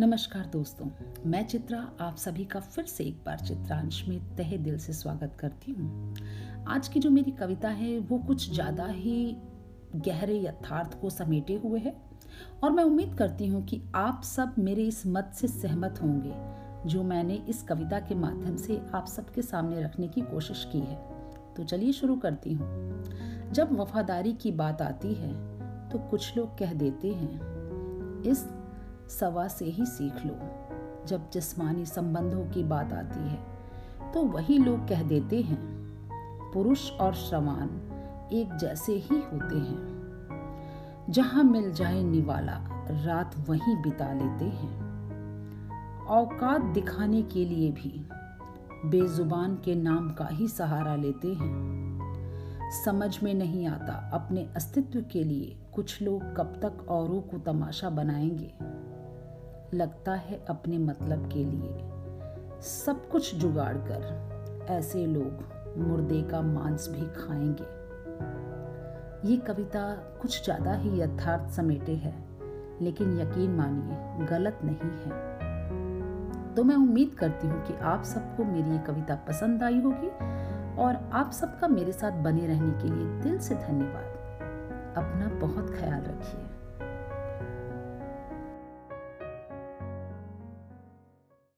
नमस्कार दोस्तों, मैं चित्रा, आप सभी का फिर से एक बार चित्रांश में तहे दिल से स्वागत करती हूँ। आज की जो मेरी कविता है, वो कुछ ज़्यादा ही गहरे यथार्थ को समेटे हुए है और मैं उम्मीद करती हूँ कि आप सब मेरे इस मत से सहमत होंगे, जो मैंने इस कविता के माध्यम से आप सबके सामने रखने की कोशिश की है। तो चलिए शुरू करती हूँ। जब वफादारी की बात आती है तो कुछ लोग कह देते हैं, इस सवा से ही सीख लो। जब जिस्मानी संबंधों की बात आती है तो वही लोग कह देते हैं, पुरुष और श्रवान एक जैसे ही होते हैं। जहाँ मिल जाए निवाला, रात वहीं बिता लेते हैं। औकात दिखाने के लिए भी बेजुबान के नाम का ही सहारा लेते हैं। समझ में नहीं आता अपने अस्तित्व के लिए कुछ लोग कब तक औरों को तमाशा बनाएँगे। लगता है अपने मतलब के लिए। सब कुछ जुगाड़ कर ऐसे लोग मुर्दे का मांस भी खाएँगे। ये कविता कुछ ज़्यादा ही यथार्थ समेटे है, लेकिन यकीन मानिए, गलत नहीं है। तो मैं उम्मीद करती हूँ कि आप सबको मेरी ये कविता पसंद आई होगी और आप सबका मेरे साथ बने रहने के लिए दिल से धन्यवाद। अपना बहुत ख्याल रखिए।